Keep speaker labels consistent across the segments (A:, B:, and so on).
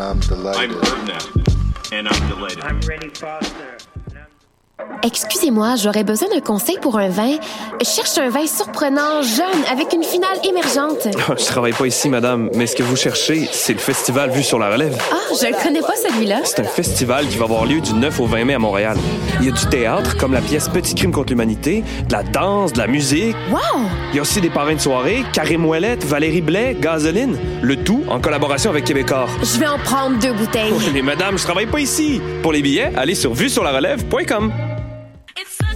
A: I'm delighted.
B: and I'm delighted.
C: I'm ready, Foster.
D: Excusez-moi, j'aurais besoin d'un conseil pour un vin. Je cherche un vin surprenant, jeune, avec une finale émergente.
E: Je travaille pas ici, madame, mais ce que vous cherchez, c'est le festival Vue sur la Relève.
D: Ah, je ne connais pas celui-là.
E: C'est un festival qui va avoir lieu du 9 au 20 mai à Montréal. Il y a du théâtre, comme la pièce Petit crime contre l'humanité, de la danse, de la musique.
D: Wow!
E: Il y a aussi des parrains de soirée, Karim Ouellette, Valérie Blais, Gasoline. Le tout en collaboration avec Québécois.
D: Je vais en prendre deux bouteilles.
E: Mais madame, je travaille pas ici. Pour les billets, allez sur vuesurlarelève.com.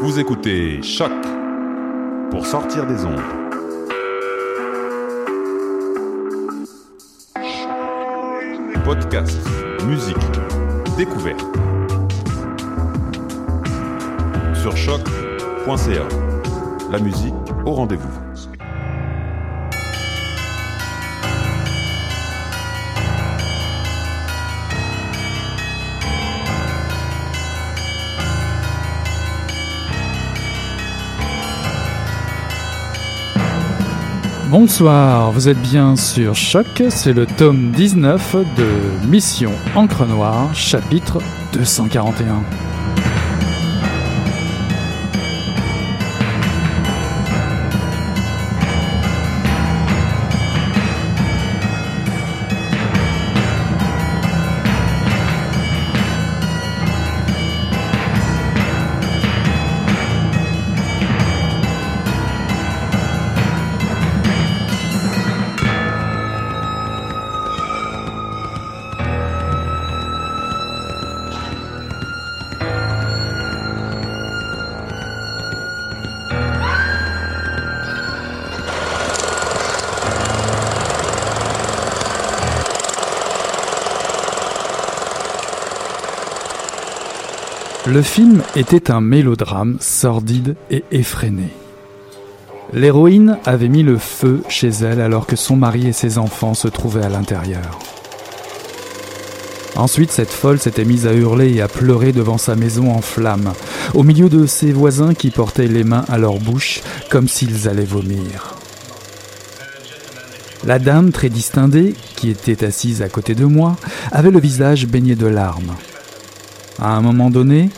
F: Vous écoutez Choc pour sortir des ondes. Podcast, musique, découverte. Sur choc.ca. La musique au rendez-vous.
G: Bonsoir, vous êtes bien sur Choc, c'est le tome 19 de Mission Encre Noire, chapitre 241. Le film était un mélodrame sordide et effréné. L'héroïne avait mis le feu chez elle alors que son mari et ses enfants se trouvaient à l'intérieur. Ensuite, cette folle s'était mise à hurler et à pleurer devant sa maison en flammes, au milieu de ses voisins qui portaient les mains à leur bouche comme s'ils allaient vomir. La dame très distinguée, qui était assise à côté de moi, avait le visage baigné de larmes. À un moment donné,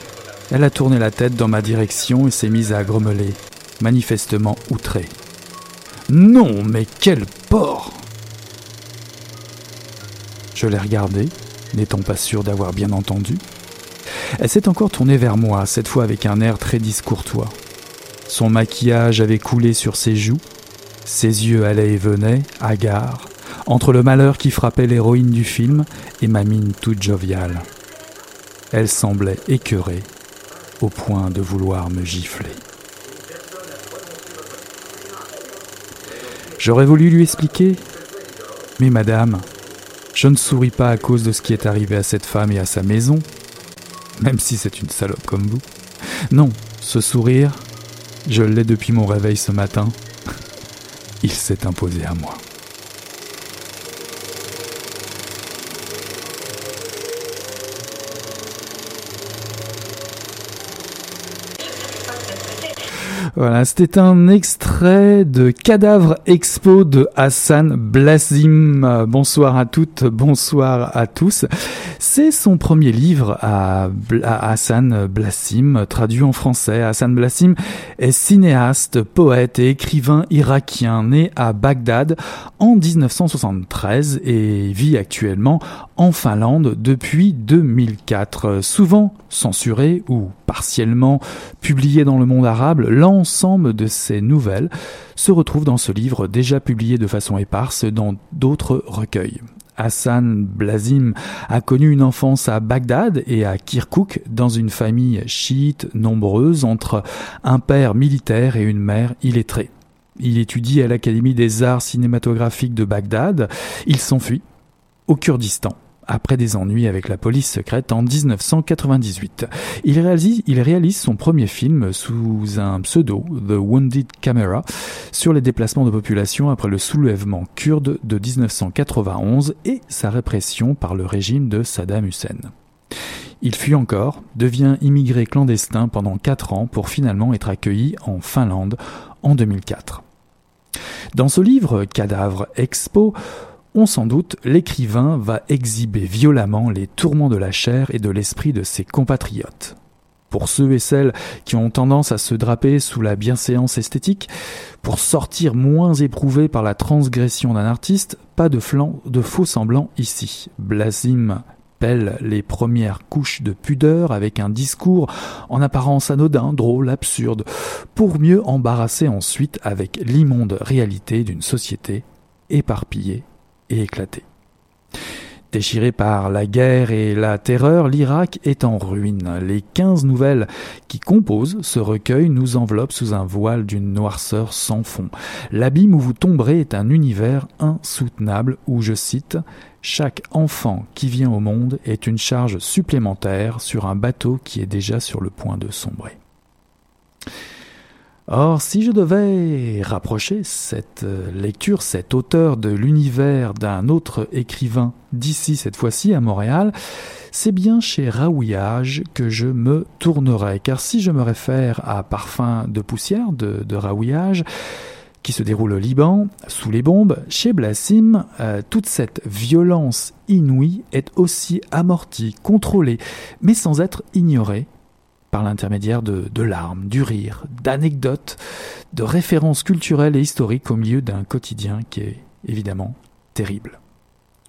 G: elle a tourné la tête dans ma direction et s'est mise à grommeler, manifestement outrée. Non, mais quel porc Je l'ai regardée, n'étant pas sûr d'avoir bien entendu. Elle s'est encore tournée vers moi, cette fois avec un air très discourtois. Son maquillage avait coulé sur ses joues, ses yeux allaient et venaient, hagards, entre le malheur qui frappait l'héroïne du film et ma mine toute joviale. Elle semblait écœurée, au point de vouloir me gifler. J'aurais voulu lui expliquer, mais madame, je ne souris pas à cause de ce qui est arrivé à cette femme et à sa maison, même si c'est une salope comme vous. Non, ce sourire, je l'ai depuis mon réveil ce matin. Il s'est imposé à moi. Voilà, c'était un extrait de Cadavre Expo de Hassan Blasim. Bonsoir à toutes, bonsoir à tous. C'est son premier livre à, Hassan Blasim, traduit en français. Hassan Blasim est cinéaste, poète et écrivain irakien né à Bagdad en 1973 et vit actuellement en Finlande depuis 2004. Souvent censuré ou partiellement publié dans le monde arabe, l'ensemble de ces nouvelles se retrouve dans ce livre déjà publié de façon éparse dans d'autres recueils. Hassan Blazim a connu une enfance à Bagdad et à Kirkuk dans une famille chiite nombreuse entre un père militaire et une mère illettrée. Il étudie à l'Académie des arts cinématographiques de Bagdad. Il s'enfuit au Kurdistan après des ennuis avec la police secrète en 1998. Il réalise, son premier film sous un pseudo, The Wounded Camera, sur les déplacements de population après le soulèvement kurde de 1991 et sa répression par le régime de Saddam Hussein. Il fuit encore, devient immigré clandestin pendant 4 ans pour finalement être accueilli en Finlande en 2004. Dans ce livre, Cadavre Expo, on s'en doute, l'écrivain va exhiber violemment les tourments de la chair et de l'esprit de ses compatriotes. Pour ceux et celles qui ont tendance à se draper sous la bienséance esthétique, pour sortir moins éprouvés par la transgression d'un artiste, pas de, flanc, de faux semblants ici. Blasim pèle les premières couches de pudeur avec un discours en apparence anodin, drôle, absurde, pour mieux embarrasser ensuite avec l'immonde réalité d'une société éparpillée éclaté. Déchiré par la guerre et la terreur, l'Irak est en ruine. Les quinze nouvelles qui composent ce recueil nous enveloppent sous un voile d'une noirceur sans fond. L'abîme où vous tomberez est un univers insoutenable où, je cite, chaque enfant qui vient au monde est une charge supplémentaire sur un bateau qui est déjà sur le point de sombrer. Or, si je devais rapprocher cette euh, lecture, cet auteur de l'univers d'un autre écrivain d'ici cette fois-ci à Montréal, c'est bien chez Raouillage que je me tournerai, car si je me réfère à Parfum de poussière de, de Raouillage, qui se déroule au Liban, sous les bombes, chez Blassim, euh, toute cette violence inouïe est aussi amortie, contrôlée, mais sans être ignorée par l'intermédiaire de, de larmes, du rire, d'anecdotes, de références culturelles et historiques au milieu d'un quotidien qui est évidemment terrible.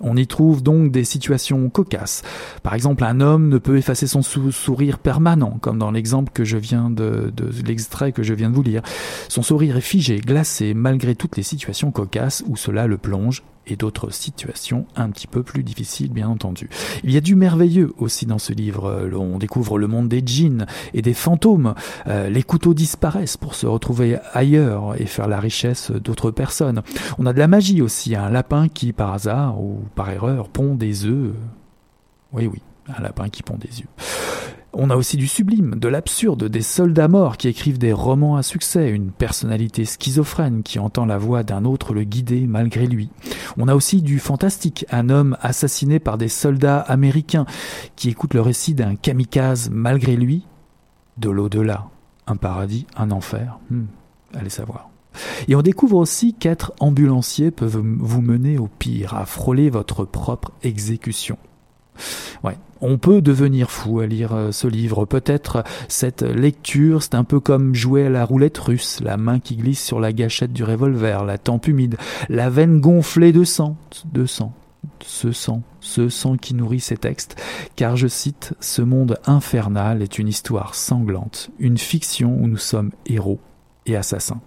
G: On y trouve donc des situations cocasses. Par exemple, un homme ne peut effacer son sourire permanent, comme dans l'exemple que je viens de, de l'extrait que je viens de vous lire. Son sourire est figé, glacé, malgré toutes les situations cocasses où cela le plonge et d'autres situations un petit peu plus difficiles, bien entendu. Il y a du merveilleux aussi dans ce livre. On découvre le monde des djinns et des fantômes. Euh, les couteaux disparaissent pour se retrouver ailleurs et faire la richesse d'autres personnes. On a de la magie aussi. Un lapin qui, par hasard ou par erreur, pond des œufs. Oui, oui, un lapin qui pond des œufs. On a aussi du sublime, de l'absurde, des soldats morts qui écrivent des romans à succès, une personnalité schizophrène qui entend la voix d'un autre le guider malgré lui. On a aussi du fantastique, un homme assassiné par des soldats américains qui écoute le récit d'un kamikaze malgré lui, de l'au-delà, un paradis, un enfer, hmm, allez savoir. Et on découvre aussi qu'être ambulancier peut vous mener au pire, à frôler votre propre exécution. Ouais, on peut devenir fou à lire euh, ce livre. Peut-être cette lecture, c'est un peu comme jouer à la roulette russe, la main qui glisse sur la gâchette du revolver, la tempe humide, la veine gonflée de sang, de sang, ce sang, ce sang qui nourrit ces textes, car je cite, ce monde infernal est une histoire sanglante, une fiction où nous sommes héros et assassins.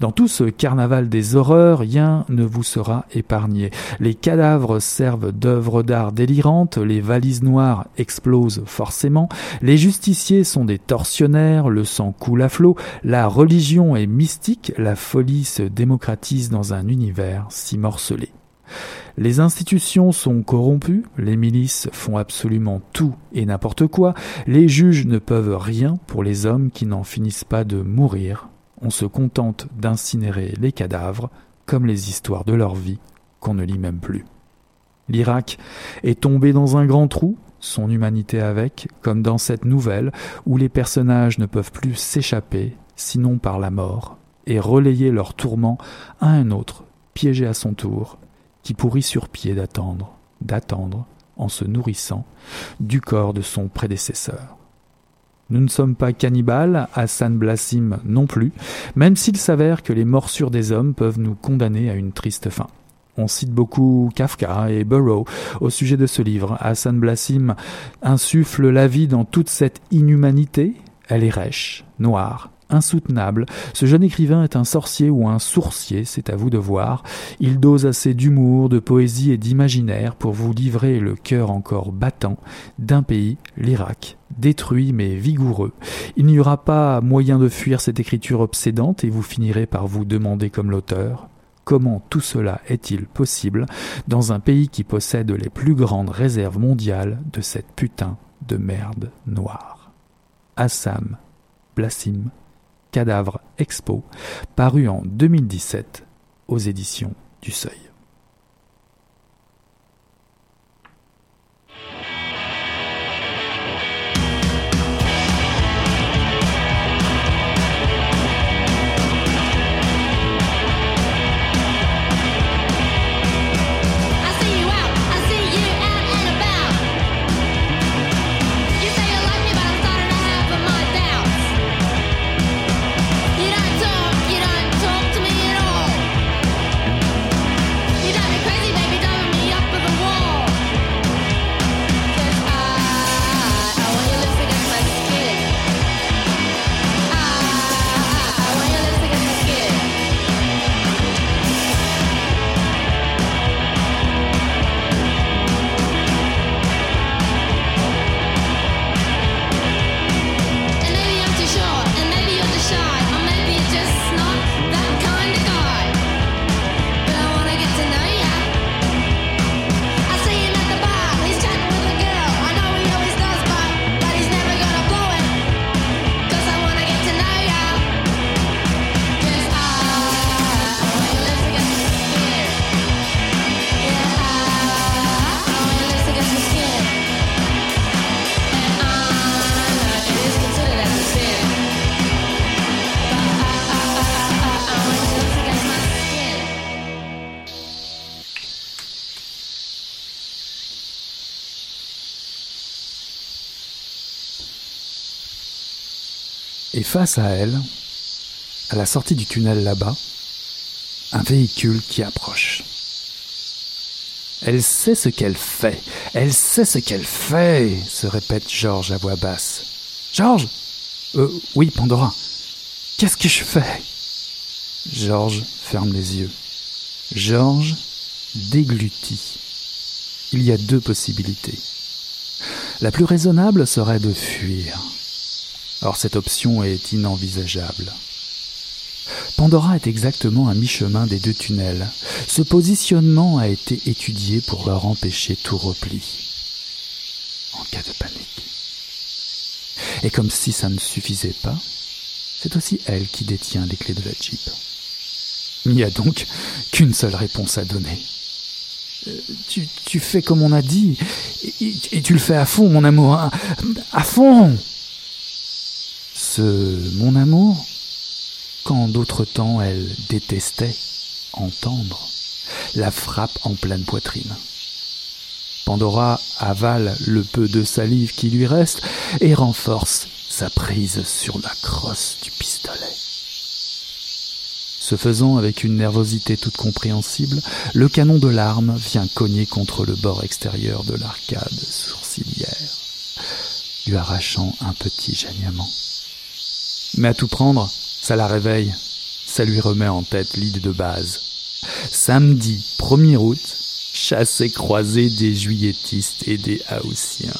G: Dans tout ce carnaval des horreurs, rien ne vous sera épargné. Les cadavres servent d'œuvres d'art délirantes, les valises noires explosent forcément, les justiciers sont des tortionnaires, le sang coule à flot, la religion est mystique, la folie se démocratise dans un univers si morcelé. Les institutions sont corrompues, les milices font absolument tout et n'importe quoi, les juges ne peuvent rien pour les hommes qui n'en finissent pas de mourir on se contente d'incinérer les cadavres comme les histoires de leur vie qu'on ne lit même plus. L'Irak est tombé dans un grand trou, son humanité avec, comme dans cette nouvelle où les personnages ne peuvent plus s'échapper sinon par la mort, et relayer leur tourment à un autre, piégé à son tour, qui pourrit sur pied d'attendre, d'attendre, en se nourrissant du corps de son prédécesseur. Nous ne sommes pas cannibales, Hassan Blassim non plus, même s'il s'avère que les morsures des hommes peuvent nous condamner à une triste fin. On cite beaucoup Kafka et Burroughs au sujet de ce livre. Hassan Blassim insuffle la vie dans toute cette inhumanité. Elle est rêche, noire, insoutenable. Ce jeune écrivain est un sorcier ou un sourcier, c'est à vous de voir. Il dose assez d'humour, de poésie et d'imaginaire pour vous livrer le cœur encore battant d'un pays, l'Irak, détruit mais vigoureux. Il n'y aura pas moyen de fuir cette écriture obsédante et vous finirez par vous demander comme l'auteur Comment tout cela est-il possible dans un pays qui possède les plus grandes réserves mondiales de cette putain de merde noire Assam, Blassim, Cadavre Expo, paru en 2017 aux éditions du Seuil. Face à elle, à la sortie du tunnel là-bas, un véhicule qui approche. Elle sait ce qu'elle fait. Elle sait ce qu'elle fait, se répète Georges à voix basse. Georges? Euh, oui, Pandora. Qu'est-ce que je fais? Georges ferme les yeux. Georges déglutit. Il y a deux possibilités. La plus raisonnable serait de fuir. Or cette option est inenvisageable. Pandora est exactement à mi-chemin des deux tunnels. Ce positionnement a été étudié pour leur empêcher tout repli. En cas de panique. Et comme si ça ne suffisait pas, c'est aussi elle qui détient les clés de la Jeep. Il n'y a donc qu'une seule réponse à donner. Euh, tu, tu, fais comme on a dit, et, tu le fais à fond, mon amour, à, à fond ce mon amour, quand d'autres temps elle détestait entendre, la frappe en pleine poitrine. Pandora avale le peu de salive qui lui reste et renforce sa prise sur la crosse du pistolet. Ce faisant avec une nervosité toute compréhensible, le canon de l'arme vient cogner contre le bord extérieur de l'arcade sourcilière, lui arrachant un petit gênement. Mais à tout prendre, ça la réveille, ça lui remet en tête l'idée de base. Samedi 1er août, chasse et croisée des juilletistes et des haussiens.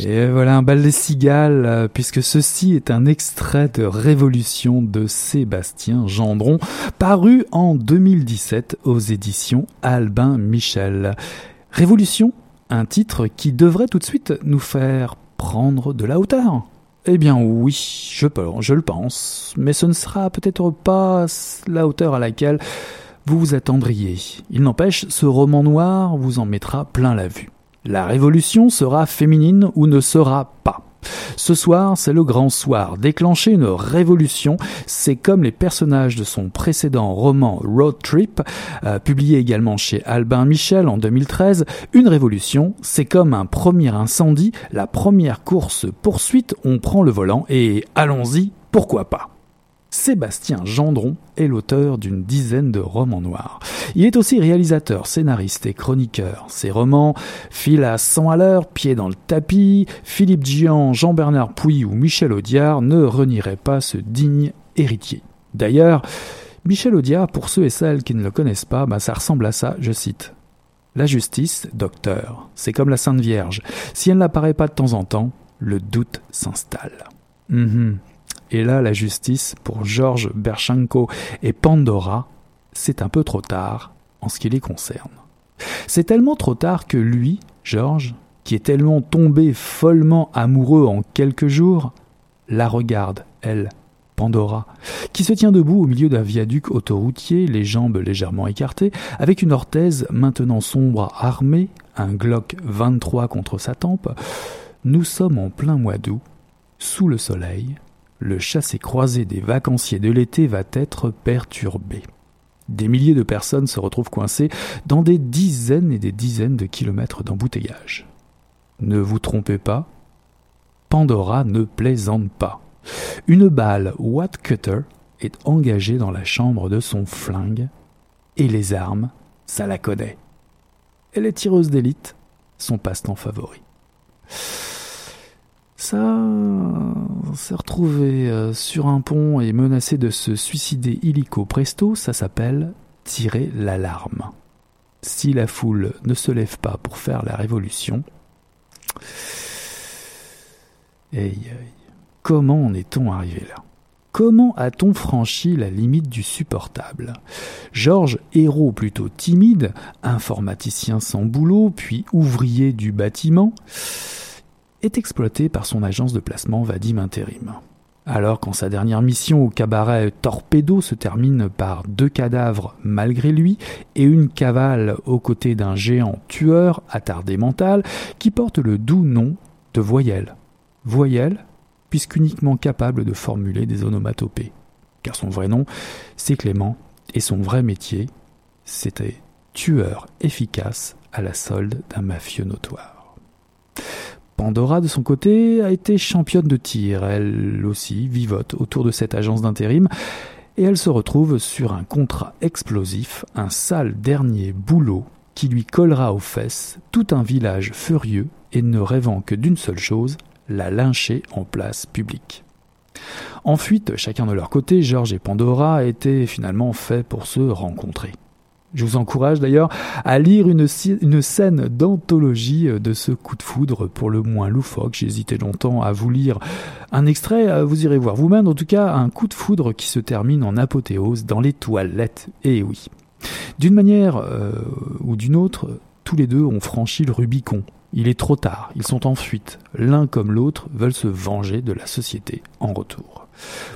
G: Et voilà un bal des cigales, euh, puisque ceci est un extrait de Révolution de Sébastien Gendron, paru en 2017 aux éditions Albin Michel. Révolution, un titre qui devrait tout de suite nous faire prendre de la hauteur. Eh bien oui, je, je le pense, mais ce ne sera peut-être pas la hauteur à laquelle vous vous attendriez. Il n'empêche, ce roman noir vous en mettra plein la vue. La révolution sera féminine ou ne sera pas. Ce soir, c'est le grand soir. Déclencher une révolution, c'est comme les personnages de son précédent roman Road Trip, euh, publié également chez Albin Michel en 2013. Une révolution, c'est comme un premier incendie, la première course poursuite, on prend le volant et allons-y, pourquoi pas. Sébastien Gendron est l'auteur d'une dizaine de romans noirs. Il est aussi réalisateur, scénariste et chroniqueur. Ses romans filent à 100 à l'heure, pied dans le tapis, Philippe Gian, Jean-Bernard Pouy ou Michel Audiard ne renieraient pas ce digne héritier. D'ailleurs, Michel Audiard, pour ceux et celles qui ne le connaissent pas, bah, ça ressemble à ça, je cite. La justice, docteur, c'est comme la Sainte Vierge. Si elle n'apparaît pas de temps en temps, le doute s'installe. Mhm. Et là, la justice, pour Georges Berchenko et Pandora, c'est un peu trop tard en ce qui les concerne. C'est tellement trop tard que lui, Georges, qui est tellement tombé follement amoureux en quelques jours, la regarde, elle, Pandora, qui se tient debout au milieu d'un viaduc autoroutier, les jambes légèrement écartées, avec une orthèse maintenant sombre armée, un Glock 23 contre sa tempe. Nous sommes en plein mois d'août, sous le soleil, le chassé-croisé des vacanciers de l'été va être perturbé. Des milliers de personnes se retrouvent coincées dans des dizaines et des dizaines de kilomètres d'embouteillage. Ne vous trompez pas, Pandora ne plaisante pas. Une balle Watt-Cutter est engagée dans la chambre de son flingue, et les armes, ça la connaît. Elle est tireuse d'élite, son passe-temps favori. Ça s'est retrouvé euh, sur un pont et menacé de se suicider illico presto, ça s'appelle tirer l'alarme. Si la foule ne se lève pas pour faire la révolution, comment en est-on arrivé là? Comment a-t-on franchi la limite du supportable? Georges, héros plutôt timide, informaticien sans boulot, puis ouvrier du bâtiment, est exploité par son agence de placement Vadim Intérim. Alors quand sa dernière mission au cabaret Torpedo se termine par deux cadavres malgré lui et une cavale aux côtés d'un géant tueur attardé mental qui porte le doux nom de Voyelle. Voyelle, puisqu'uniquement capable de formuler des onomatopées. Car son vrai nom, c'est Clément, et son vrai métier, c'était tueur efficace à la solde d'un mafieux notoire. Pandora, de son côté, a été championne de tir. Elle aussi vivote autour de cette agence d'intérim et elle se retrouve sur un contrat explosif, un sale dernier boulot qui lui collera aux fesses tout un village furieux et ne rêvant que d'une seule chose, la lyncher en place publique. En fuite, chacun de leur côté, Georges et Pandora étaient finalement faits pour se rencontrer. Je vous encourage d'ailleurs à lire une, scène d'anthologie de ce coup de foudre pour le moins loufoque. J'ai hésité longtemps à vous lire un extrait, euh, vous irez voir vous-même. En tout cas, un coup de foudre qui se termine en apothéose dans les toilettes. Et eh oui. D'une manière euh, ou d'une autre, tous les deux ont franchi le Rubicon. Il est trop tard, ils sont en fuite. L'un comme l'autre veulent se venger de la société en retour.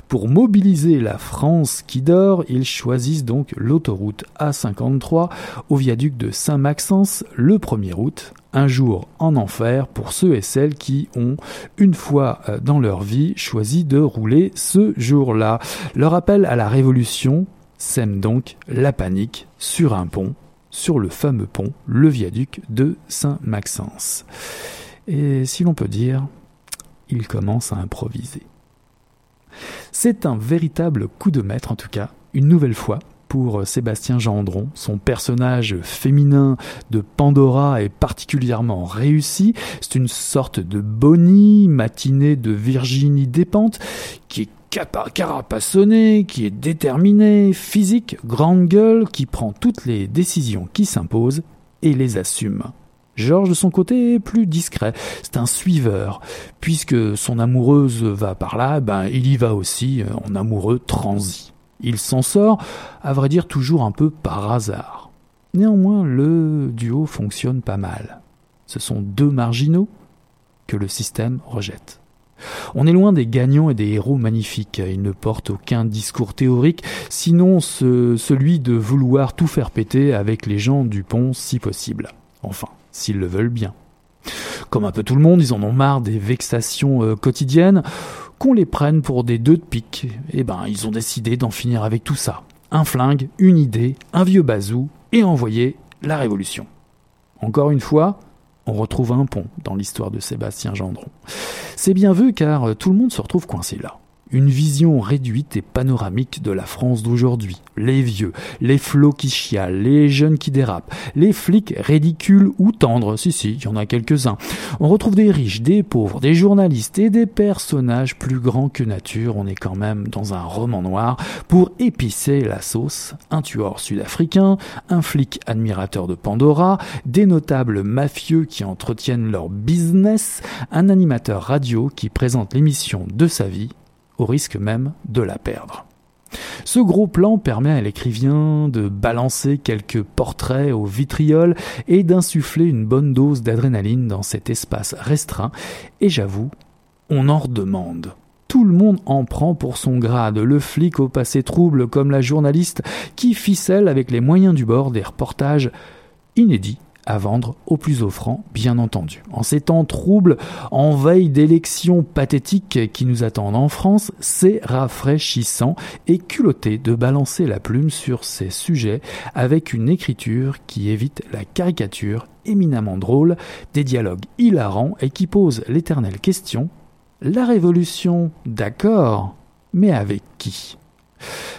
G: Pour mobiliser la France qui dort, ils choisissent donc l'autoroute A53 au viaduc de Saint-Maxence le 1er août, un jour en enfer pour ceux et celles qui ont, une fois euh, dans leur vie, choisi de rouler ce jour-là. Leur appel à la révolution sème donc la panique sur un pont, sur le fameux pont, le viaduc de Saint-Maxence. Et si l'on peut dire, ils commencent à improviser. C'est un véritable coup de maître en tout cas, une nouvelle fois, pour Sébastien Gendron. Son personnage féminin de Pandora est particulièrement réussi. C'est une sorte de Bonnie, matinée de Virginie Despentes, qui est carapassonnée, qui est déterminée, physique, grande gueule, qui prend toutes les décisions qui s'imposent et les assume. Georges, de son côté, est plus discret. C'est un suiveur. Puisque son amoureuse va par là, ben, il y va aussi euh, en amoureux transi. Il s'en sort, à vrai dire, toujours un peu par hasard. Néanmoins, le duo fonctionne pas mal. Ce sont deux marginaux que le système rejette. On est loin des gagnants et des héros magnifiques. Ils ne portent aucun discours théorique, sinon celui de vouloir tout faire péter avec les gens du pont si possible. Enfin, s'ils le veulent bien. Comme un peu tout le monde, ils en ont marre des vexations euh, quotidiennes, qu'on les prenne pour des deux de pique. Et ben, ils ont décidé d'en finir avec tout ça. Un flingue, une idée, un vieux bazou, et envoyer la révolution. Encore une fois, on retrouve un pont dans l'histoire de Sébastien Gendron. C'est bien vu car euh, tout le monde se retrouve coincé là. Une vision réduite et panoramique de la France d'aujourd'hui. Les vieux, les flots qui chialent, les jeunes qui dérapent, les flics ridicules ou tendres, si si, il y en a quelques-uns. On retrouve des riches, des pauvres, des journalistes et des personnages plus grands que nature. On est quand même dans un roman noir pour épicer la sauce. Un tueur sud-africain, un flic admirateur de Pandora, des notables mafieux qui entretiennent leur business, un animateur radio qui présente l'émission de sa vie au risque même de la perdre. Ce gros plan permet à l'écrivain de balancer quelques portraits au vitriol et d'insuffler une bonne dose d'adrénaline dans cet espace restreint, et j'avoue, on en redemande. Tout le monde en prend pour son grade, le flic au passé trouble comme la journaliste qui ficelle avec les moyens du bord des reportages inédits à vendre au plus offrant, bien entendu. En ces temps troubles, en veille d'élections pathétiques qui nous attendent en France, c'est rafraîchissant et culotté de balancer la plume sur ces sujets avec une écriture qui évite la caricature éminemment drôle, des dialogues hilarants et qui posent l'éternelle question la révolution, d'accord, mais avec qui?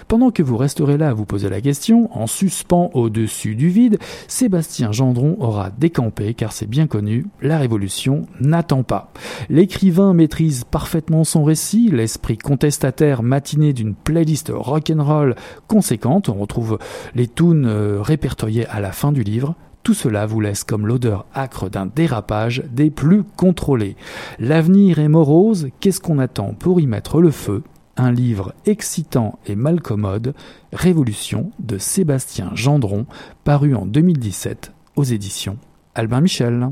G: Pendant que vous resterez là à vous poser la question, en suspens au-dessus du vide, Sébastien Gendron aura décampé car c'est bien connu, la révolution n'attend pas. L'écrivain maîtrise parfaitement son récit, l'esprit contestataire matiné d'une playlist rock'n'roll conséquente, on retrouve les tunes euh, répertoriées à la fin du livre, tout cela vous laisse comme l'odeur âcre d'un dérapage des plus contrôlés. L'avenir est morose, qu'est-ce qu'on attend pour y mettre le feu? Un livre excitant et malcommode, Révolution de Sébastien Gendron, paru en 2017 aux éditions Albin Michel.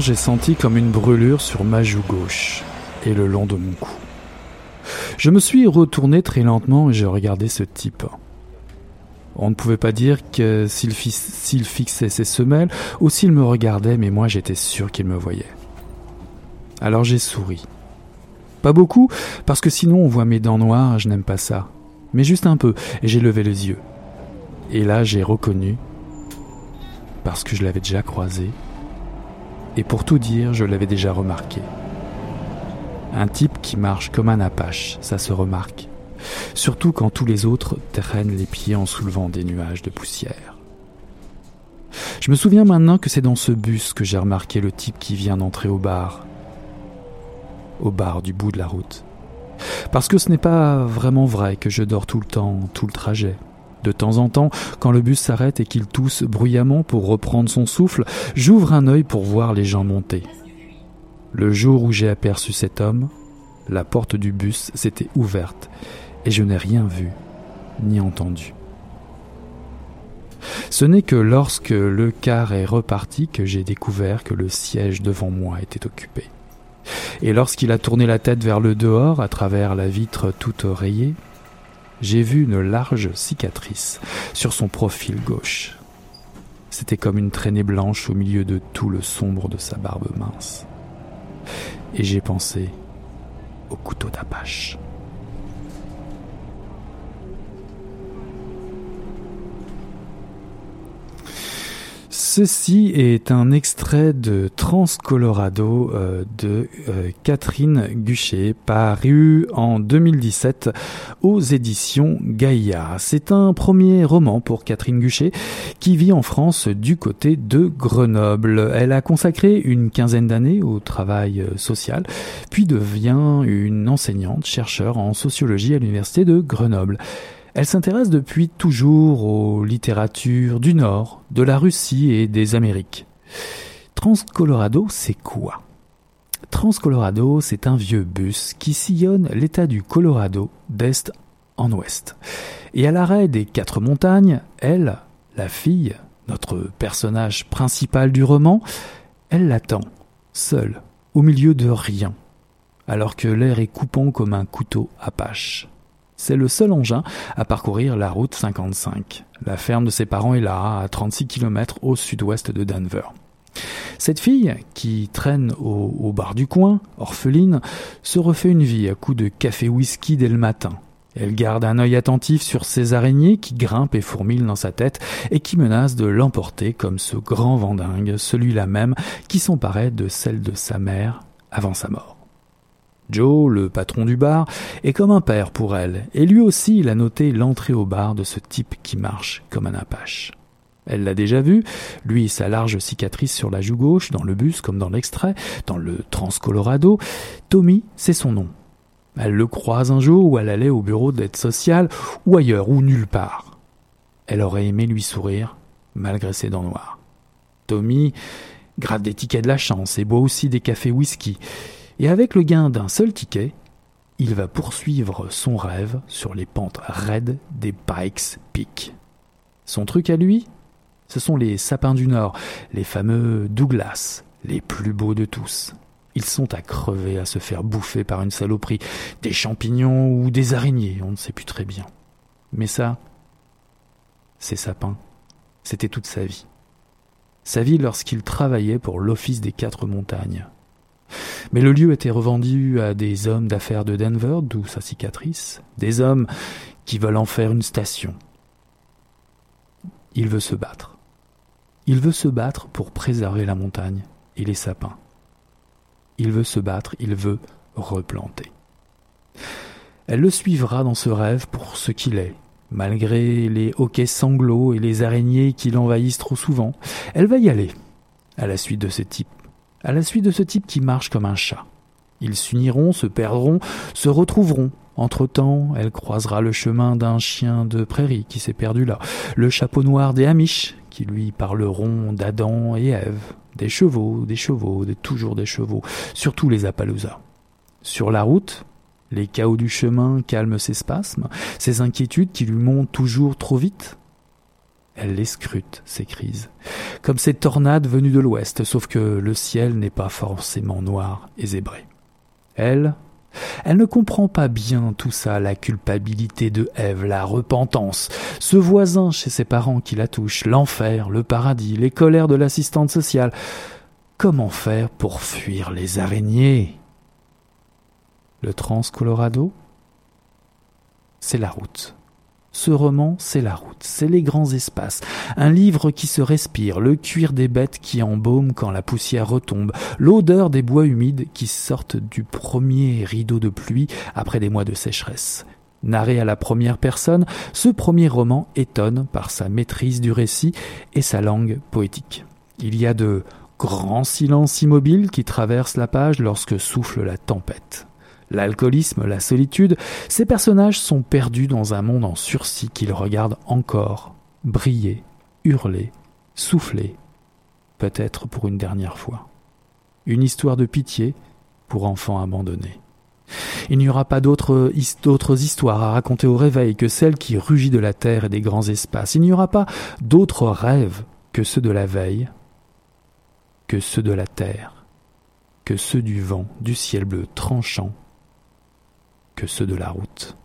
G: J'ai senti comme une brûlure sur ma joue gauche et le long de mon cou. Je me suis retourné très lentement et j'ai regardé ce type. On ne pouvait pas dire s'il, fixait ses semelles ou s'il me regardait, mais moi j'étais sûr qu'il me voyait. Alors j'ai souri. Pas beaucoup, parce que sinon on voit mes dents noires, je n'aime pas ça. Mais juste un peu, et j'ai levé les yeux. Et là j'ai reconnu, parce que je l'avais déjà croisé, et pour tout dire, je l'avais déjà remarqué. Un type qui marche comme un apache, ça se remarque. Surtout quand tous les autres traînent les pieds en soulevant des nuages de poussière. Je me souviens maintenant que c'est dans ce bus que j'ai remarqué le type qui vient d'entrer au bar. Au bar du bout de la route. Parce que ce n'est pas vraiment vrai que je dors tout le temps, tout le trajet. De temps en temps, quand le bus s'arrête et qu'il tousse bruyamment pour reprendre son souffle, j'ouvre un œil pour voir les gens monter. Le jour où j'ai aperçu cet homme, la porte du bus s'était ouverte et je n'ai rien vu ni entendu. Ce n'est que lorsque le car est reparti que j'ai découvert que le siège devant moi était occupé. Et lorsqu'il a tourné la tête vers le dehors à travers la vitre toute rayée, j'ai vu une large cicatrice sur son profil gauche. C'était comme une traînée blanche au milieu de tout le sombre de sa barbe mince. Et j'ai pensé au couteau d'Apache. Ceci est un extrait de Transcolorado euh, de euh, Catherine Guchet, paru en 2017 aux éditions Gaïa. C'est un premier roman pour Catherine Guchet qui vit en France du côté de Grenoble. Elle a consacré une quinzaine d'années au travail euh, social, puis devient une enseignante chercheur en sociologie à l'université de Grenoble. Elle s'intéresse depuis toujours aux littératures du Nord, de la Russie et des Amériques. Transcolorado, c'est quoi? Transcolorado, c'est un vieux bus qui sillonne l'état du Colorado d'est en ouest. Et à l'arrêt des quatre montagnes, elle, la fille, notre personnage principal du roman, elle l'attend, seule, au milieu de rien, alors que l'air est coupant comme un couteau apache. C'est le seul engin à parcourir la route 55. La ferme de ses parents est là, à 36 km au sud-ouest de Denver. Cette fille, qui traîne au, bar du coin, orpheline, se refait une vie à coups de café whisky dès le matin. Elle garde un œil attentif sur ces araignées qui grimpent et fourmillent dans sa tête et qui menacent de l'emporter comme ce grand vendingue, celui-là même qui s'emparait de celle de sa mère avant sa mort. Joe, le patron du bar, est comme un père pour elle, et lui aussi il a noté l'entrée au bar de ce type qui marche comme un apache. Elle l'a déjà vu, lui sa large cicatrice sur la joue gauche, dans le bus comme dans l'extrait, dans le Transcolorado. Tommy, c'est son nom. Elle le croise un jour où elle allait au bureau d'aide sociale, ou ailleurs, ou nulle part. Elle aurait aimé lui sourire, malgré ses dents noires. Tommy gratte des tickets de la chance et boit aussi des cafés whisky et avec le gain d'un seul ticket, il va poursuivre son rêve sur les pentes raides des Pikes Peak. Son truc à lui, ce sont les sapins du Nord, les fameux Douglas, les plus beaux de tous. Ils sont à crever, à se faire bouffer par une saloperie, des champignons ou des araignées, on ne sait plus très bien. Mais ça, ces sapins, c'était toute sa vie. Sa vie lorsqu'il travaillait pour l'Office des Quatre Montagnes, mais le lieu était revendu à des hommes d'affaires de Denver, d'où sa cicatrice, des hommes qui veulent en faire une station. Il veut se battre. Il veut se battre pour préserver la montagne et les sapins. Il veut se battre, il veut replanter. Elle le suivra dans ce rêve pour ce qu'il est, malgré les hoquets sanglots et les araignées qui l'envahissent trop souvent. Elle va y aller, à la suite de ce type à la suite de ce type qui marche comme un chat. Ils s'uniront, se perdront, se retrouveront. Entre-temps, elle croisera le chemin d'un chien de prairie qui s'est perdu là, le chapeau noir des Amish qui lui parleront d'Adam et Ève, des chevaux, des chevaux, toujours des chevaux, surtout les Appaloosas. Sur la route, les chaos du chemin calment ses spasmes, ses inquiétudes qui lui montent toujours trop vite. Elle les scrute, ces crises, comme ces tornades venues de l'ouest, sauf que le ciel n'est pas forcément noir et zébré. Elle, elle ne comprend pas bien tout ça, la culpabilité de Ève, la repentance, ce voisin chez ses parents qui la touche, l'enfer, le paradis, les colères de l'assistante sociale. Comment faire pour fuir les araignées? Le Trans-Colorado? C'est la route. Ce roman, c'est la route, c'est les grands espaces, un livre qui se respire, le cuir des bêtes qui embaume quand la poussière retombe, l'odeur des bois humides qui sortent du premier rideau de pluie après des mois de sécheresse. Narré à la première personne, ce premier roman étonne par sa maîtrise du récit et sa langue poétique. Il y a de grands silences immobiles qui traversent la page lorsque souffle la tempête l'alcoolisme, la solitude, ces personnages sont perdus dans un monde en sursis qu'ils regardent encore, briller, hurler, souffler, peut-être pour une dernière fois. Une histoire de pitié pour enfants abandonnés. Il n'y aura pas d'autres histoires à raconter au réveil que celle qui rugit de la terre et des grands espaces. Il n'y aura pas d'autres rêves que ceux de la veille, que ceux de la terre, que ceux du vent, du ciel bleu tranchant que ceux de la route.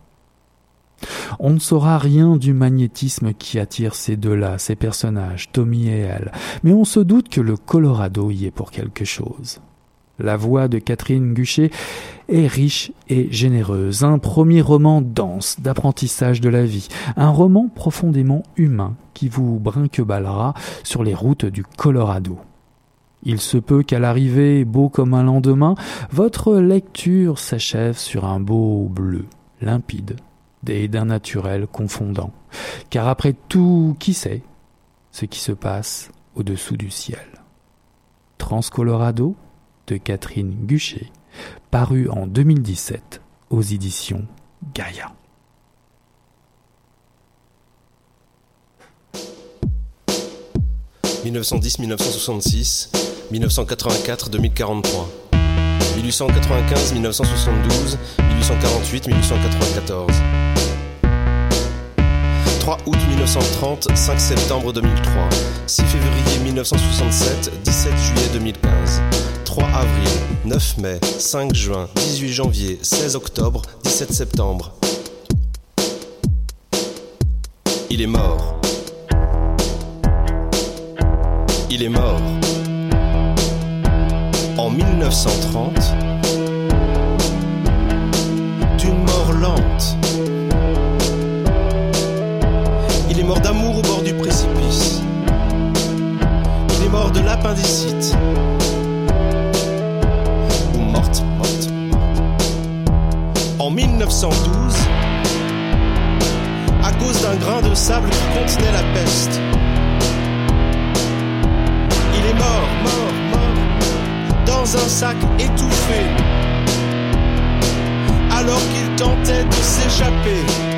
G: On ne saura rien du magnétisme qui attire ces deux-là, ces personnages, Tommy et elle, mais on se doute que le Colorado y est pour quelque chose. La voix de Catherine Guchet est riche et généreuse, un premier roman dense d'apprentissage de la vie, un roman profondément humain qui vous brinque-ballera sur les routes du Colorado. Il se peut qu'à l'arrivée, beau comme un lendemain, votre lecture s'achève sur un beau bleu, limpide, et d'un naturel confondant. Car après tout, qui sait ce qui se passe au-dessous du ciel? Transcolorado de Catherine Guchet, paru en 2017 aux éditions Gaïa.
A: 1910-1966, 1984-2043, 1895-1972, 1848-1994. 3 août 1930, 5 septembre 2003, 6 février 1967, 17 juillet 2015, 3 avril, 9 mai, 5 juin, 18 janvier, 16 octobre, 17 septembre. Il est mort. Il est mort. En 1930, d'une mort lente. Il est mort d'amour au bord du précipice. Il est mort de l'appendicite. Ou morte, morte. En 1912, à cause d'un grain de sable qui contenait la peste. Un sac étouffé, alors qu'il tentait de s'échapper.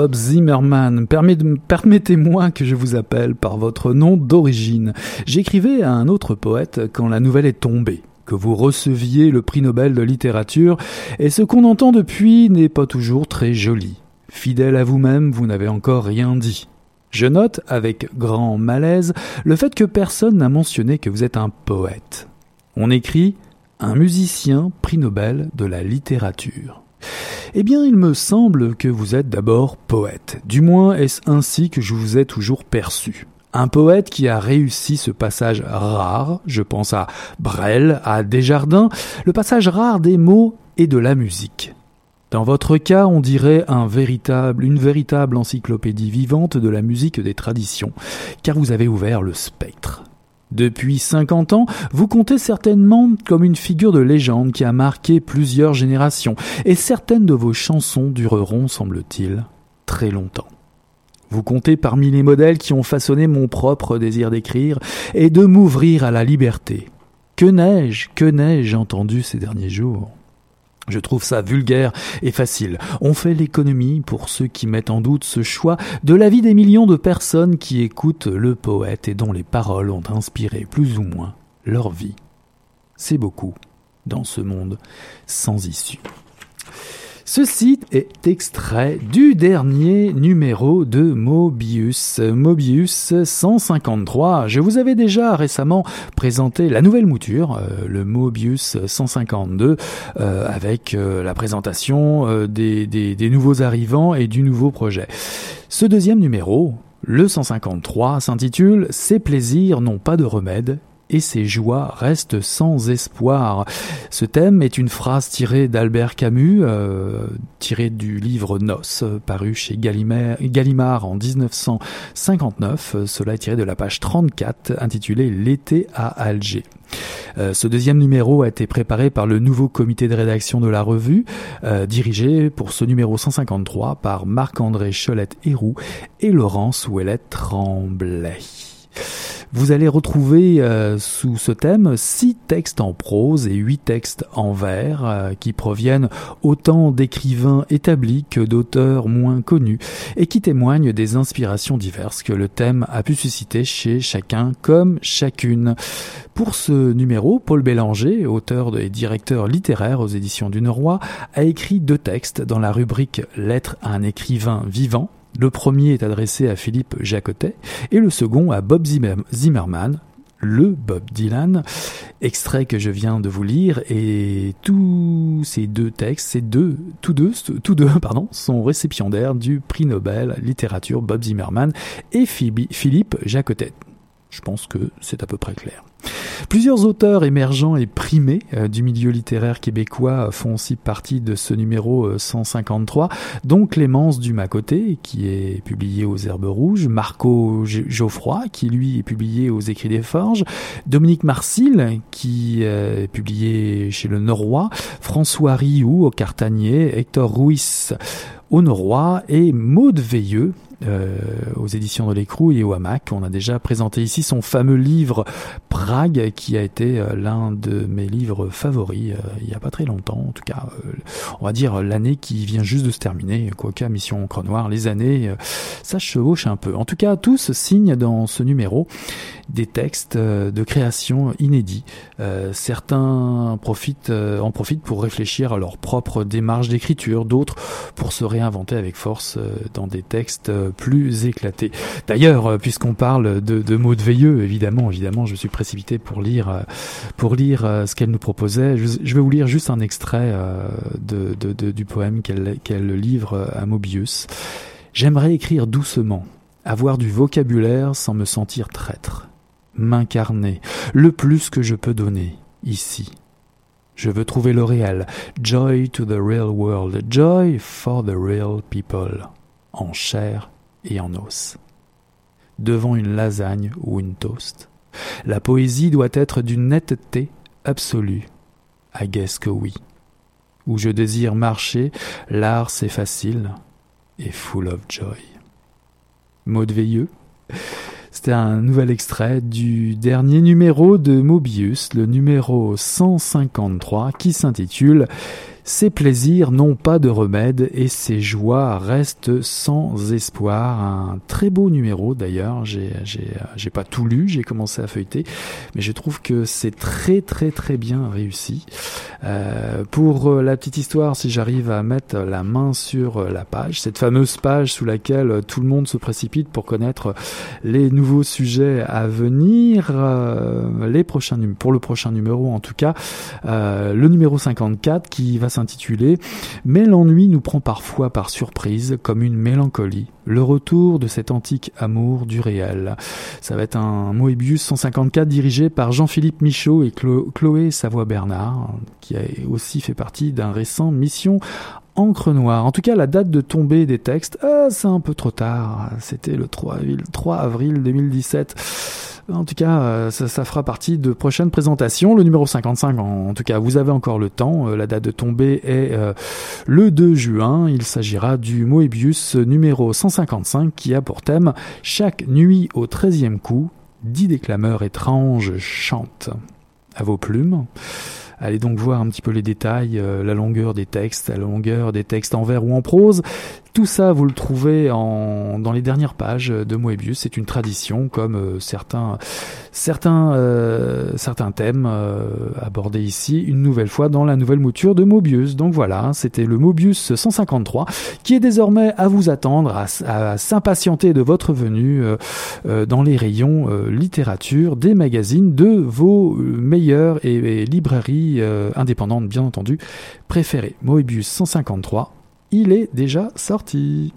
G: Bob Zimmerman, Permet- permettez-moi que je vous appelle par votre nom d'origine. J'écrivais à un autre poète quand la nouvelle est tombée que vous receviez le prix Nobel de littérature, et ce qu'on entend depuis n'est pas toujours très joli. Fidèle à vous-même, vous n'avez encore rien dit. Je note, avec grand malaise, le fait que personne n'a mentionné que vous êtes un poète. On écrit un musicien prix Nobel de la littérature. Eh bien, il me semble que vous êtes d'abord poète. Du moins, est-ce ainsi que je vous ai toujours perçu? Un poète qui a réussi ce passage rare, je pense à Brel, à Desjardins, le passage rare des mots et de la musique. Dans votre cas, on dirait une véritable encyclopédie vivante de la musique des traditions, car vous avez ouvert le spectre. Depuis 50 ans, vous comptez certainement comme une figure de légende qui a marqué plusieurs générations, et certaines de vos chansons dureront, semble-t-il, très longtemps. Vous comptez parmi les modèles qui ont façonné mon propre désir d'écrire et de m'ouvrir à la liberté. Que n'ai-je, que n'ai-je entendu ces derniers jours? Je trouve ça vulgaire et facile. On fait l'économie, pour ceux qui mettent en doute ce choix, de la vie des millions de personnes qui écoutent le poète et dont les paroles ont inspiré plus ou moins leur vie. C'est beaucoup dans ce monde sans issue. Ceci est extrait du dernier numéro de Mobius, Mobius 153. Je vous avais déjà récemment présenté la nouvelle mouture, euh, le Mobius 152, euh, avec euh, la présentation des, des, des nouveaux arrivants et du nouveau projet. Ce deuxième numéro, le 153, s'intitule Ces plaisirs n'ont pas de remède, et ses joies restent sans espoir. Ce thème est une phrase tirée d'Albert Camus, euh, tirée du livre Nos, euh, paru chez Gallimard, en 1959. Euh, Cela est tiré de la page 34, intitulée L'été à Alger. Euh, ce deuxième numéro a été préparé par le nouveau comité de rédaction de la revue, euh, dirigé pour ce numéro 153 par Marc-André Cholette-Héroux et Laurence Ouellette Tremblay. Vous allez retrouver euh, sous ce thème six textes en prose et huit textes en vers euh, qui proviennent autant d'écrivains établis que d'auteurs moins connus et qui témoignent des inspirations diverses que le thème a pu susciter chez chacun comme chacune. Pour ce numéro, Paul Bélanger, auteur et directeur littéraire aux éditions du Roi, a écrit deux textes dans la rubrique Lettres à un écrivain vivant le premier est adressé à Philippe Jacotet et le second à Bob Zimmer Zimmerman, le Bob Dylan, extrait que je viens de vous lire et tous ces deux textes, ces deux, tous deux, tous deux, pardon, sont récipiendaires du prix Nobel littérature Bob Zimmerman et Philippe Jacotet. Je pense que c'est à peu près clair. Plusieurs auteurs émergents et primés euh, du milieu littéraire québécois font aussi partie de ce numéro euh, 153, dont Clémence Dumas-Côté, qui est publié aux Herbes Rouges, Marco Geoffroy, qui lui est publié aux Écrits des Forges, Dominique Marcil, qui euh, est publié chez le Norrois, François Rioux au Cartanier, Hector Ruiz au Norrois et Maude Veilleux euh, aux éditions de l'Écrou et au Hamac. On a déjà présenté ici son fameux livre Prague qui a été euh, l'un de mes livres favoris euh, il y a pas très longtemps. En tout cas, euh, on va dire l'année qui vient juste de se terminer. Quoique Mission Encre Noire, les années, ça chevauche un peu. En tout cas, tous signent dans ce numéro des textes de création inédits. Certains profitent, en profitent pour réfléchir à leur propre démarche d'écriture, d'autres pour se réinventer avec force dans des textes plus éclatés. D'ailleurs, euh, puisqu'on parle de, de Veilleux, évidemment, évidemment, je me suis précipité pour lire, euh, pour lire euh, ce qu'elle nous proposait. Je, vais vous lire juste un extrait de, du poème qu'elle qu'elle livre à Mobius. J'aimerais écrire doucement, avoir du vocabulaire sans me sentir traître, m'incarner, le plus que je peux donner, ici. Je veux trouver le réel, joy to the real world, joy for the real people, en chair et en os. Devant une lasagne ou une toast, la poésie doit être d'une netteté absolue. I guess que oui. Où je désire marcher, l'art c'est facile et full of joy. Maud Veilleux. C'était un nouvel extrait du dernier numéro de Mobius, le numéro 153, qui s'intitule Ces plaisirs n'ont pas de remède et ces joies restent sans espoir. Un très beau numéro d'ailleurs. J'ai, euh, pas tout lu, j'ai commencé à feuilleter, mais je trouve que c'est très très très bien réussi. Euh, pour euh, la petite histoire, si j'arrive à mettre la main sur la page, cette fameuse page sous laquelle tout le monde se précipite pour connaître les nouveaux sujets à venir, les prochains pour le prochain numéro en tout cas, le numéro 54 qui va s'intituler Mais l'ennui nous prend parfois par surprise comme une mélancolie, le retour de cet antique amour du réel. Ça va être un Moebius 154 dirigé par Jean-Philippe Michaud et Chlo- Chloé Savoie-Bernard, qui a aussi fait partie d'un récent Mission Encre Noire. En tout cas, la date de tombée des textes, ah, c'est un peu trop tard. C'était le 3 avril, 3 avril 2017. En tout cas, euh, ça, fera partie de prochaines présentations. Le numéro 55, en, tout cas, vous avez encore le temps. Euh, La date de tombée est euh, le 2 juin. Il s'agira du Moebius numéro 155 qui a pour thème Chaque nuit au 13e coup, dix déclameurs étranges chantent. À vos plumes. Allez donc voir un petit peu les détails, euh, la longueur des textes, la longueur des textes en vers ou en prose. Tout ça, vous le trouvez en, dans les dernières pages de Moebius. C'est une tradition, comme euh, certains, certains, euh, certains thèmes euh, abordés ici, une nouvelle fois dans la nouvelle mouture de Mobius. Donc voilà, c'était le Mobius 153, qui est désormais à vous attendre, à, s'impatienter de votre venue dans les rayons littérature des magazines de vos meilleures et, librairies indépendantes, bien entendu, préférées. Moebius 153, il est déjà sorti.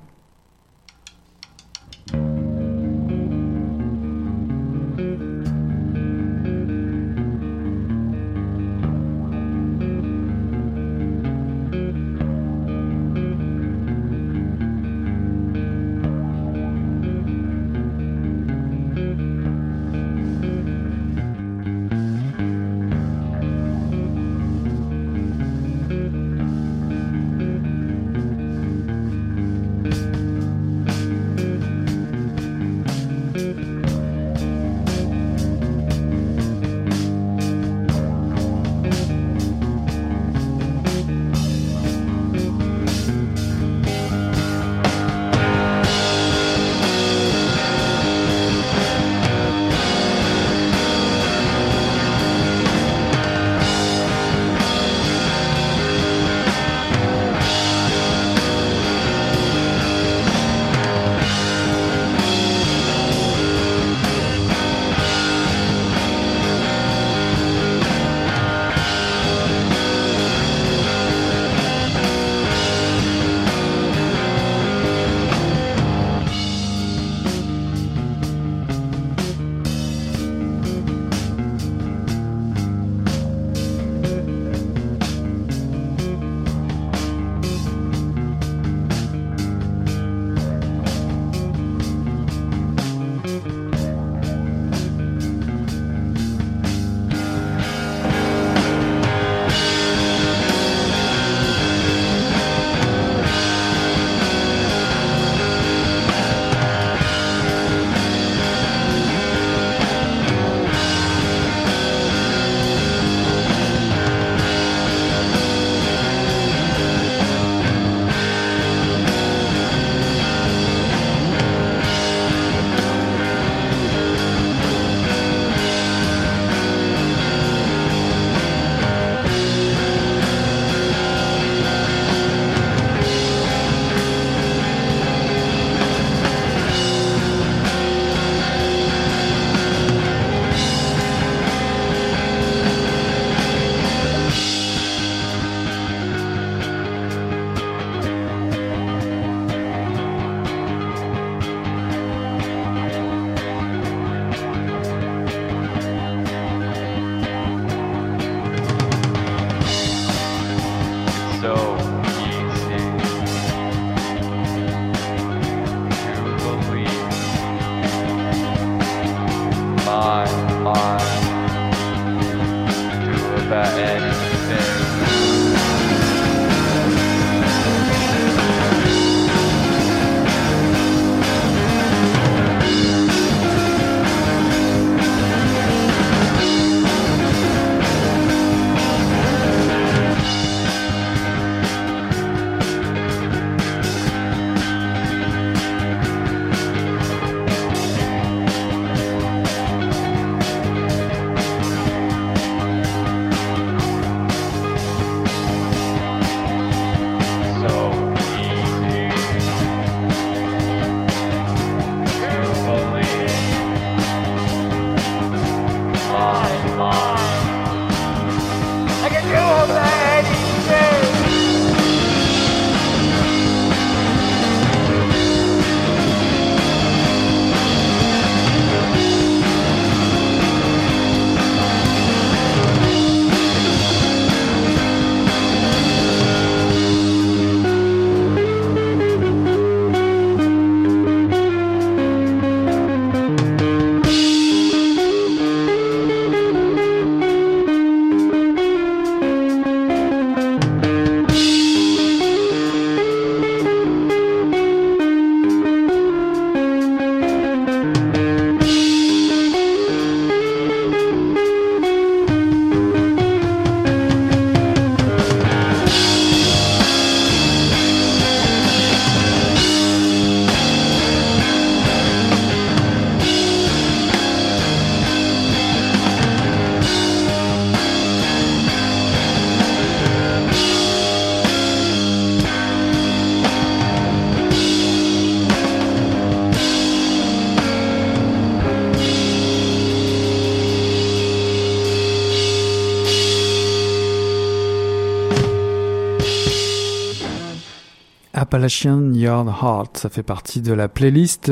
G: Appalachian Yard Heart. Ça fait partie de la playlist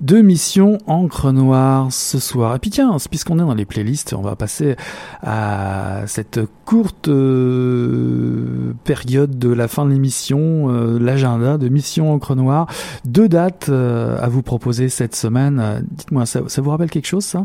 G: de Mission Encre Noire ce soir. Et puis tiens, puisqu'on est dans les playlists, on va passer à cette courte euh, période de la fin de l'émission, euh, l'agenda de Mission Encre Noire. Deux dates euh, à vous proposer cette semaine. Dites-moi, ça, ça vous rappelle quelque chose ça?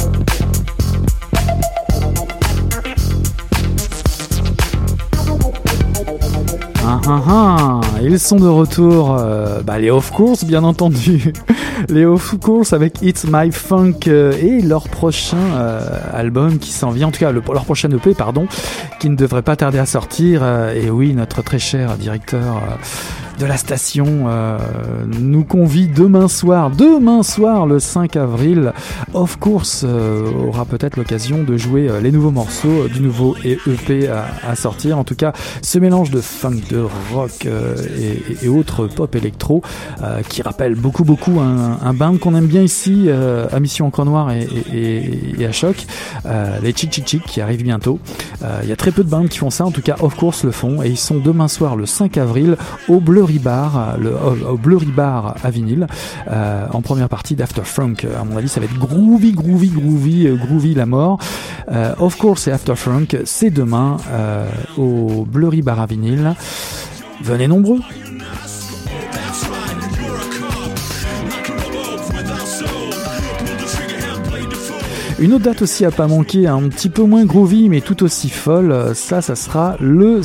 G: Ah, ah, ah. Ils sont de retour, euh, bah, les Off Course bien entendu, les Off Course avec It's My Funk euh, et leur prochain euh, album qui s'en vient, en tout cas le, leur prochain EP pardon, qui ne devrait pas tarder à sortir. Et oui, notre très cher directeur de la station euh, nous convie demain soir, demain soir le 5 avril. Of course euh, aura peut-être l'occasion de jouer euh, les nouveaux morceaux du nouveau EP à, à, sortir. En tout cas, ce mélange de funk, de rock et, autres pop électro qui rappelle beaucoup beaucoup un, un band qu'on aime bien ici à Mission Encre Noire et, à Choc, les Chick qui arrivent bientôt. Il y a très peu de bandes qui font ça, en tout cas Of Course le font et ils sont demain soir le 5 avril au Bleu Bar, le, au, au Blurry Bar à vinyle, euh, en première partie d'After Funk. À mon avis, ça va être groovy, groovy, groovy, euh, groovy la mort. Euh, of course, et After Funk, c'est demain au Blurry Bar à vinyle. Venez nombreux. Une autre date aussi à pas manquer, un petit peu moins groovy mais tout aussi folle, ça, ça sera le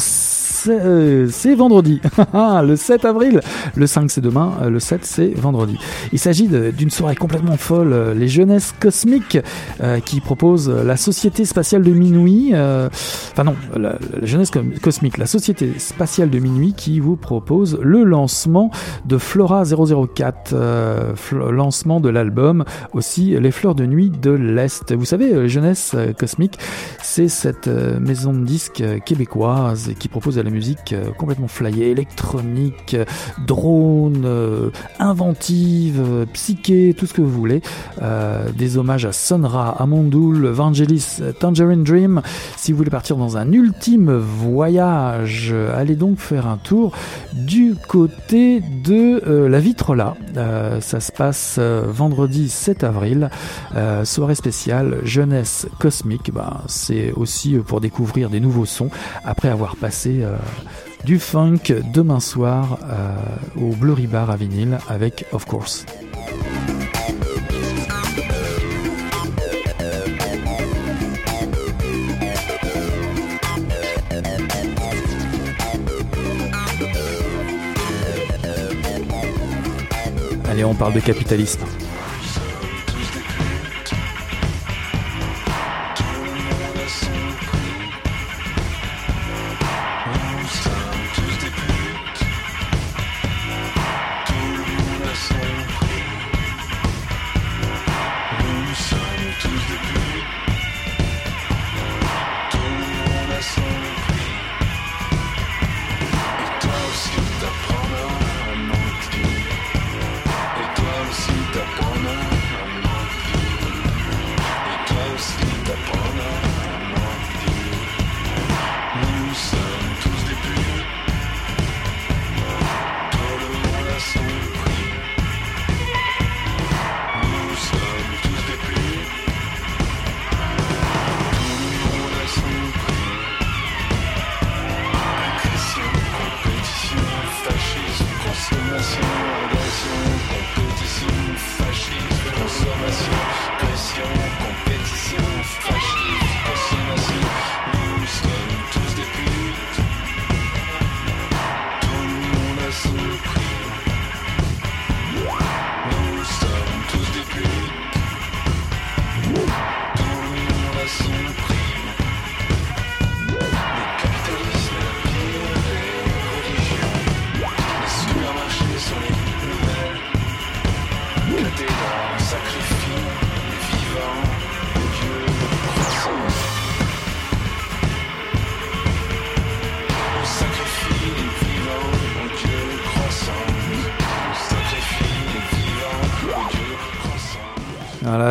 G: c'est vendredi, le 7 avril. Le 5 c'est demain, le 7 c'est vendredi. Il s'agit d'une soirée complètement folle, les Jeunesses Cosmiques, euh, qui proposent la Société Spatiale de Minuit, euh, enfin non, la, Jeunesse Cosmique, la Société Spatiale de Minuit qui vous propose le lancement de Flora 004, euh, lancement de l'album, aussi Les Fleurs de Nuit de l'Est. Vous savez, Jeunesse Cosmique, c'est cette maison de disques québécoise qui propose à la musique complètement flyée, électronique, drone, euh, inventive, euh, psyché, tout ce que vous voulez. Euh, des hommages à Sonra, à Mondoul, Vangelis, Tangerine Dream. Si vous voulez partir dans un ultime voyage, allez donc faire un tour du côté de euh, la Vitre-là. ça se passe vendredi 7 avril. soirée spéciale jeunesse cosmique. Bah, C'est aussi pour découvrir des nouveaux sons après avoir passé du funk demain soir euh, au Blurry Bar à vinyle avec Of Course. Allez, on parle de capitalisme.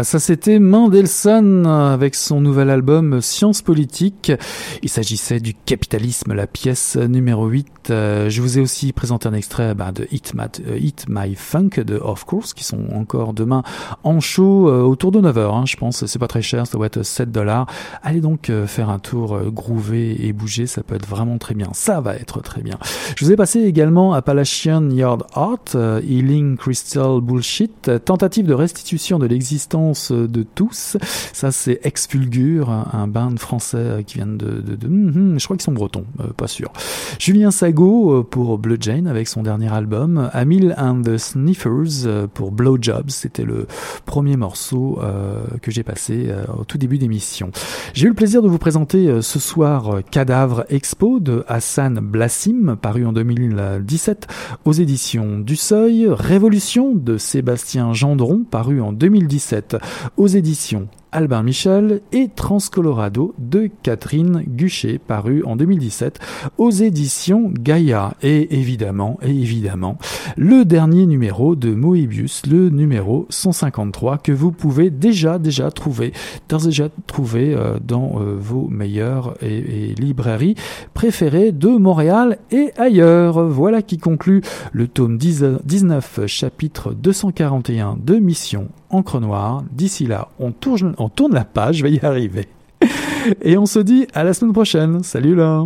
G: Ça c'était Mendelssohn avec son nouvel album Science politique. Il s'agissait du capitalisme, la pièce numéro 8. Euh, je vous ai aussi présenté un extrait bah, de Hit, euh, My Funk de Of Course, qui sont encore demain en show euh, autour de 9h, hein, je pense. C'est pas très cher, ça doit être 7 dollars. Allez donc faire un tour groover et bouger, ça peut être vraiment très bien. Ça va être très bien. Je vous ai passé également Appalachian Yard Art, Healing Crystal Bullshit, tentative de restitution de l'existence de tous. Ça c'est Expulgure, un band français qui vient de... de, hum, je crois qu'ils sont bretons, pas sûr. Julien Sago pour Blue Jane avec son dernier album, Amil and the Sniffers pour Blowjobs, c'était le premier morceau euh, que j'ai passé euh, au tout début d'émission. J'ai eu le plaisir de vous présenter euh, ce soir Cadavre Expo de Hassan Blassim, paru en 2017 aux éditions du Seuil, Révolution de Sébastien Gendron, paru en 2017 aux éditions Albin Michel et Transcolorado de Catherine Guchet, paru en 2017 aux éditions Gaïa. Et évidemment, et évidemment, le dernier numéro de Moebius, le numéro 153, que vous pouvez déjà, déjà trouver, déjà trouver euh, dans euh, vos meilleures et, librairies préférées de Montréal et ailleurs. Voilà qui conclut le tome 19, chapitre 241 de Mission Encre Noire. D'ici là, on tourne, on tourne la page, je vais y arriver. Et on se dit à la semaine prochaine. Salut là